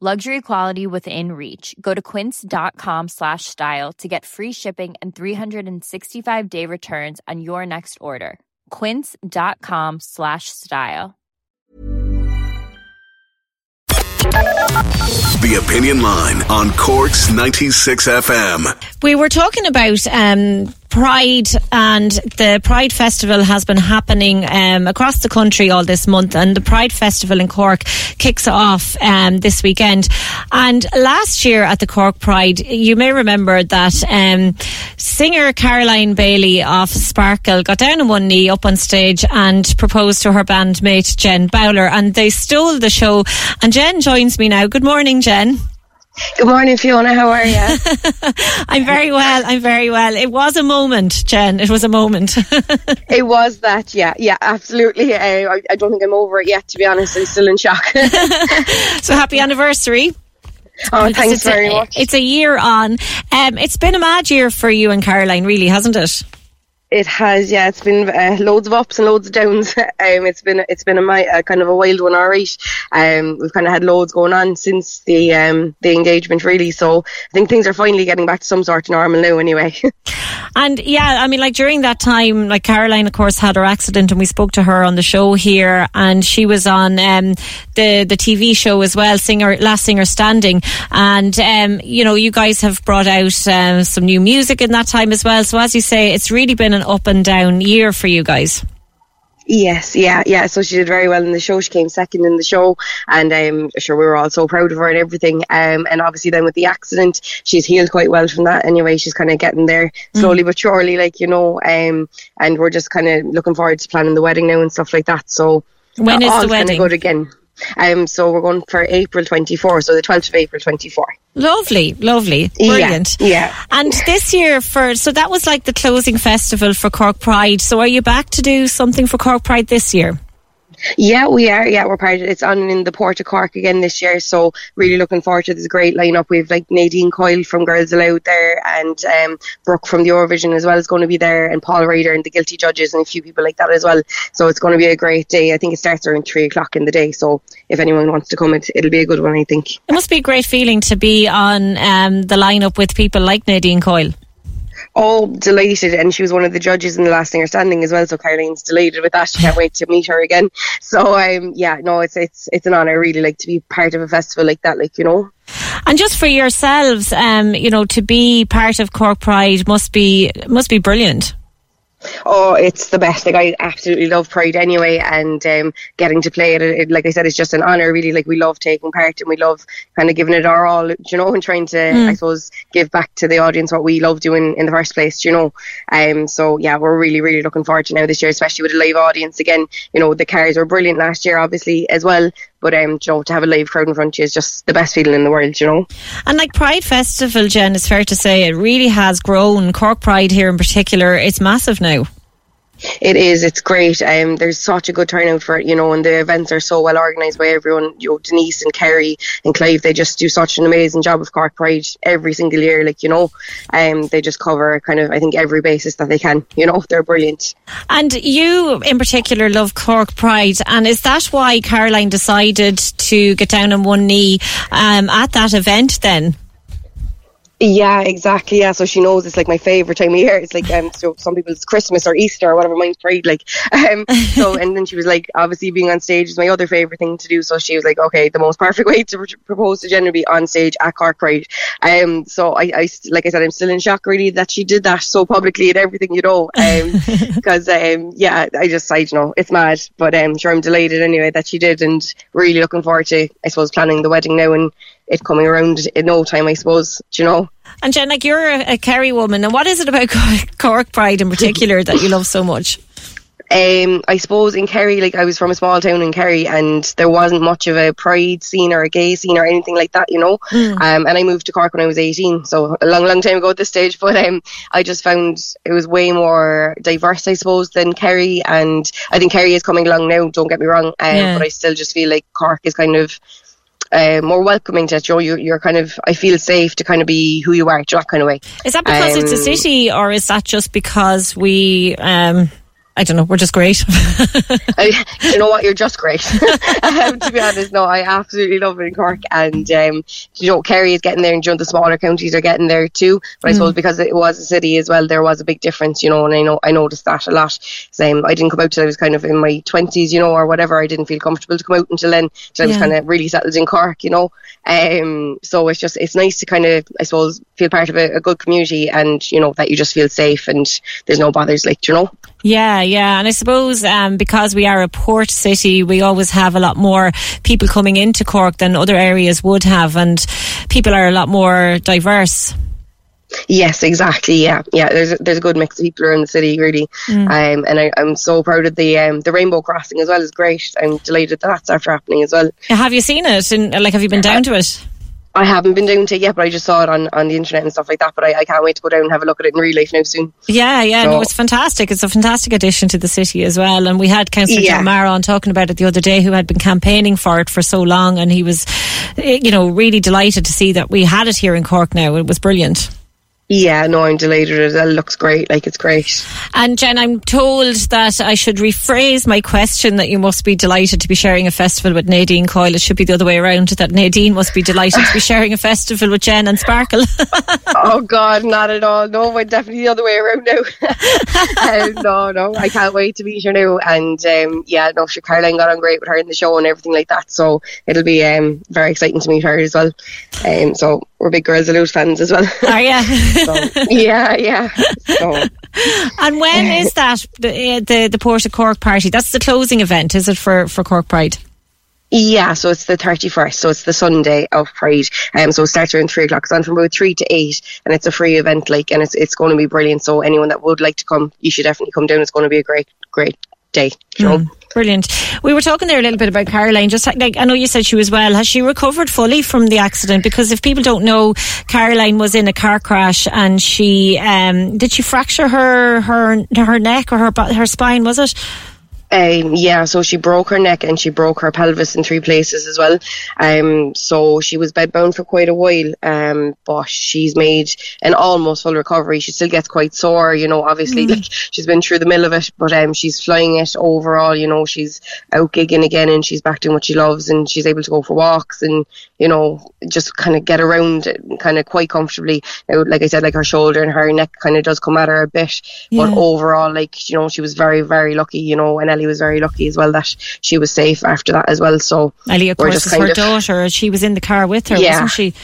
Luxury quality within reach. Go to quince.com slash style to get free shipping and 365 day returns on your next order. Quince.com slash style. The Opinion Line on Cork's 96 FM. We were talking about um, Pride and the Pride Festival has been happening um, across the country all this month, and the Pride Festival in Cork kicks off um, this weekend. And last year at the Cork Pride, you may remember that um, singer Caroline Bailey of Sparkle got down on one knee up on stage and proposed to her bandmate Jen Bowler, and they stole the show. And Jen joins me now. Good morning, Jen. Good morning, Fiona. How are you? I'm very well. I'm very well. It was a moment, Jen. It was a moment. it was that, yeah, yeah, absolutely. Uh, I, I don't think I'm over it yet, to be honest. I'm still in shock. so happy anniversary. Oh, thanks very a, much. It's a year on. Um, it's been a mad year for you and Caroline, really, hasn't it? It has, yeah. It's been uh, loads of ups and loads of downs. um, it's been it's been a, a, kind of a wild one, all right. Um, we've kind of had loads going on since the um, the engagement, really. So I think things are finally getting back to some sort of normal now, anyway. and yeah, I mean, like during that time, like Caroline, of course, had her accident, and we spoke to her on the show here, and she was on um, the the TV show as well, singer Last Singer Standing, and um, you know, you guys have brought out um, some new music in that time as well. So as you say, it's really been an up and down year for you guys. Yes, yeah, yeah. So she did very well in the show. She came second in the show, and um, sure we were all so proud of her and everything. Um, and obviously then with the accident, she's healed quite well from that. Anyway, she's kind of getting there slowly mm. but surely, like you know. Um, and we're just kind of looking forward to planning the wedding now and stuff like that. So when is the wedding? Good again. Um, so we're going for April 24, so the 12th of April 24. Lovely, lovely, brilliant. Yeah, yeah. And this year for so that was like the closing festival for Cork Pride. So are you back to do something for Cork Pride this year? Yeah, we are. Yeah, we're part of it. It's on in the Port of Cork again this year. So really looking forward to this great lineup. We've like Nadine Coyle from Girls Aloud there and um, Brooke from the Eurovision as well is going to be there and Paul Ryder and the Guilty Judges and a few people like that as well. So it's going to be a great day. I think it starts around three o'clock in the day. So if anyone wants to come, it, it'll be a good one, I think. It must be a great feeling to be on um, the lineup with people like Nadine Coyle all delighted, and she was one of the judges in the last singer standing as well. So Caroline's delighted with that. She can't wait to meet her again. So um, yeah, no, it's it's it's an honour really, like to be part of a festival like that, like you know. And just for yourselves, um, you know, to be part of Cork Pride must be must be brilliant. Oh, it's the best. Like I absolutely love Pride anyway, and um, getting to play it, it, like I said, it's just an honor. Really, like we love taking part, and we love kind of giving it our all, you know, and trying to, mm. I suppose, give back to the audience what we love doing in the first place, you know. Um, so yeah, we're really, really looking forward to now this year, especially with a live audience again. You know, the cars were brilliant last year, obviously as well, but um, know, to have a live crowd in front of you is just the best feeling in the world, you know. And like Pride Festival, Jen, it's fair to say it really has grown. Cork Pride here in particular, it's massive now. It is. It's great. Um, there's such a good turnout for it, you know, and the events are so well organised by everyone. You know, Denise and Kerry and Clive, they just do such an amazing job of Cork Pride every single year. Like you know, um, they just cover kind of I think every basis that they can. You know, they're brilliant. And you, in particular, love Cork Pride, and is that why Caroline decided to get down on one knee um, at that event then? Yeah, exactly. Yeah, so she knows it's like my favorite time of year. It's like um, so some people it's Christmas or Easter or whatever. Mine's Pride, like um. So and then she was like, obviously being on stage is my other favorite thing to do. So she was like, okay, the most perfect way to pr- propose to Jen would be on stage at Cork Pride. Um, so I, I, like I said, I'm still in shock really that she did that so publicly and everything, you know. Um, because um, yeah, I just I don't know, it's mad, but um, sure I'm delighted anyway that she did, and really looking forward to I suppose planning the wedding now and it coming around in no time, I suppose. Do you know? And Jen, like you're a, a Kerry woman, and what is it about Cork Pride in particular that you love so much? Um, I suppose in Kerry, like I was from a small town in Kerry, and there wasn't much of a pride scene or a gay scene or anything like that, you know. Mm. Um, and I moved to Cork when I was 18, so a long, long time ago at this stage. But um, I just found it was way more diverse, I suppose, than Kerry. And I think Kerry is coming along now. Don't get me wrong, um, yeah. but I still just feel like Cork is kind of uh, more welcoming to it. You you're, you're kind of, I feel safe to kind of be who you are, that kind of way. Is that because um, it's a um, city, or is that just because we? Um, I don't know. We're just great. I, you know what? You're just great. um, to be honest, no, I absolutely love it in Cork, and um, you know, Kerry is getting there, and you know, the smaller counties are getting there too. But I mm. suppose because it was a city as well, there was a big difference, you know, and I know I noticed that a lot. Same, I didn't come out till I was kind of in my twenties, you know, or whatever. I didn't feel comfortable to come out until then, until yeah. I was kind of really settled in Cork, you know. Um, so it's just it's nice to kind of I suppose feel part of a, a good community, and you know that you just feel safe and there's no bothers, like you know. Yeah, yeah. And I suppose um, because we are a port city, we always have a lot more people coming into Cork than other areas would have, and people are a lot more diverse. Yes, exactly. Yeah, yeah. There's a, there's a good mix of people around the city, really, mm. um, and I, am so proud of the um, the rainbow crossing as well. is great. I'm delighted that that's after happening as well. Have you seen it? And like, have you been down to it? I haven't been down to it yet, but I just saw it on, on the internet and stuff like that. But I, I can't wait to go down and have a look at it in real life now soon. Yeah, yeah, so. no, it's fantastic. It's a fantastic addition to the city as well. And we had Councillor yeah. John Mara on talking about it the other day, who had been campaigning for it for so long, and he was, eh, you know, really delighted to see that we had it here in Cork now. It was brilliant. Yeah, no, I'm delighted. It looks great. Like it's great. And Jen, I'm told that I should rephrase my question that you must be delighted to be sharing a festival with Nadine Coyle. It should be the other way around. That Nadine must be delighted to be sharing a festival with Jen and Sparkle. oh God, not at all. No, we're definitely the other way around now. um, no, no, I can't wait to meet her now. And um, yeah, no, sure, Caroline got on great with her in the show and everything like that. So it'll be um, very exciting to meet her as well. Um, so we're big Girls Aloud fans as well. Are you? So, yeah, yeah. So. And when is that the, uh, the the Port of Cork party? That's the closing event, is it for for Cork Pride? Yeah, so it's the 31st, so it's the Sunday of Pride. Um, so it starts around 3 o'clock. It's on from about 3 to 8, and it's a free event, like, and it's, it's going to be brilliant. So anyone that would like to come, you should definitely come down. It's going to be a great, great day. Mm, brilliant. We were talking there a little bit about Caroline. Just like I know you said she was well. Has she recovered fully from the accident? Because if people don't know, Caroline was in a car crash and she um, did she fracture her her her neck or her her spine? Was it? Um, yeah, so she broke her neck and she broke her pelvis in three places as well. Um, so she was bedbound for quite a while, um, but she's made an almost full recovery. She still gets quite sore, you know, obviously, mm. like she's been through the middle of it, but um, she's flying it overall, you know, she's out gigging again and she's back doing what she loves and she's able to go for walks and, you know, just kind of get around kind of quite comfortably. Now, like I said, like her shoulder and her neck kind of does come at her a bit, yeah. but overall, like, you know, she was very, very lucky, you know, and Ellie was very lucky as well that she was safe after that as well. So Ellie, of course, is her of, daughter. She was in the car with her, yeah, wasn't she?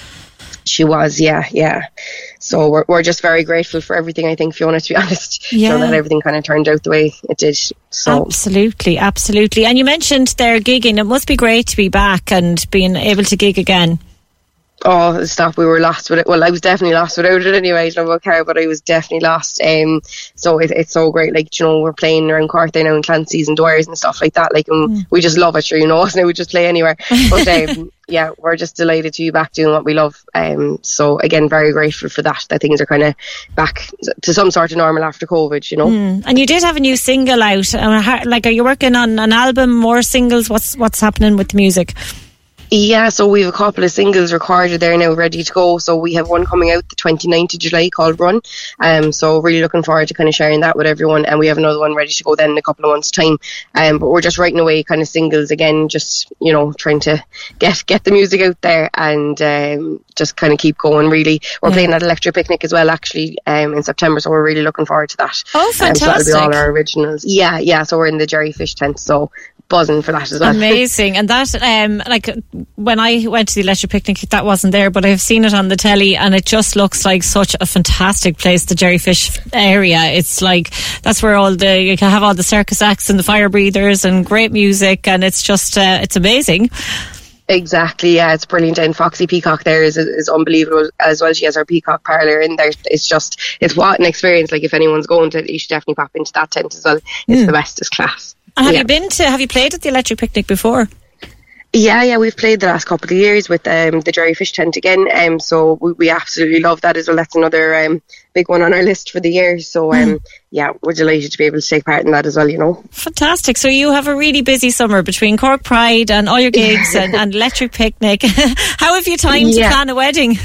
She was, yeah, yeah. So we're, we're just very grateful for everything. I think Fiona, to be honest, yeah. so that everything kind of turned out the way it did. So absolutely, absolutely. And you mentioned their gigging. It must be great to be back and being able to gig again oh, stop, we were lost with it. Well, I was definitely lost without it anyway. I don't know about but I was definitely lost. Um, so it, it's so great. Like, you know, we're playing around Cork in Clancy's and Dwyer's and stuff like that. Like, mm. we just love it, sure, you know, now we just play anywhere. But, um, yeah, we're just delighted to be back doing what we love. Um, so again, very grateful for that. That things are kind of back to some sort of normal after COVID, you know. Mm. And you did have a new single out. Like, are you working on an album, more singles? What's what's happening with the music? Yeah, so we have a couple of singles recorded there now, ready to go. So we have one coming out the 29th of July called Run. Um, so really looking forward to kind of sharing that with everyone. And we have another one ready to go then in a couple of months' time. Um, but we're just writing away kind of singles again, just you know trying to get get the music out there and um, just kind of keep going. Really, we're yeah. playing at Electric Picnic as well, actually, um, in September. So we're really looking forward to that. Oh, fantastic! Um, so that'll be all our originals. Yeah, yeah. So we're in the Jellyfish tent. So buzzing for that as well. Amazing. And that, um, like when I went to the Electric Picnic, that wasn't there, but I've seen it on the telly and it just looks like such a fantastic place, the Jellyfish area. It's like, that's where all the, you can have all the circus acts and the fire breathers and great music and it's just, uh, it's amazing. Exactly, yeah, it's brilliant. And Foxy Peacock there is is unbelievable as well. She has her Peacock parlour in there. It's just, it's what an experience. Like if anyone's going to, you should definitely pop into that tent as well. It's mm. the bestest class. And have yeah. you been to? Have you played at the Electric Picnic before? Yeah, yeah, we've played the last couple of years with um, the Jellyfish tent again, um, so we, we absolutely love that as well. That's another um, big one on our list for the year. So um, mm. yeah, we're delighted to be able to take part in that as well. You know, fantastic. So you have a really busy summer between Cork Pride and all your gigs and, and, Electric Picnic. How have you time yeah. to plan a wedding?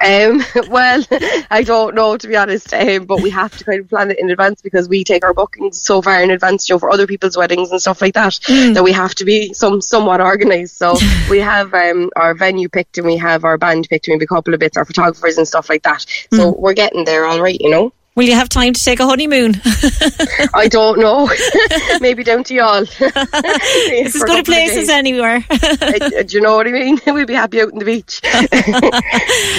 um, well, I don't know to be honest, um, but we have to kind of plan it in advance because we take our bookings so far in advance, you know, for other people's weddings and stuff like that. Mm. That we have to be some somewhat organised so we have um, our venue picked and we have our band picked and we have a couple of bits, our photographers and stuff like that. So mm. we're getting there all right, you know. Will you have time to take a honeymoon? I don't know. Maybe down to Youghal. it's as good a place as anywhere. uh, do you know what I mean? We'd be happy out on the beach. but,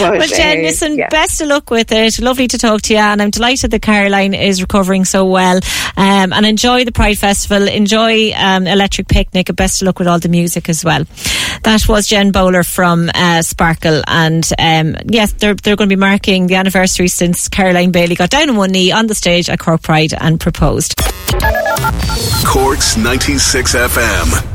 well, Jen, uh, listen, yeah. best of luck with it. Lovely to talk to you, and I'm delighted that Caroline is recovering so well. Um, and enjoy the Pride Festival. Enjoy um, Electric Picnic, and best of luck with all the music as well. That was Jen Bowler from uh, Sparkle, and um, yes, they're they're going to be marking the anniversary since Caroline Bailey got down down on one knee on the stage at Cork Pride and proposed. Cork's 96 FM.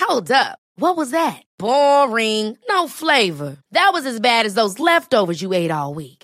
Hold up. What was that? Boring. No flavor. That was as bad as those leftovers you ate all week.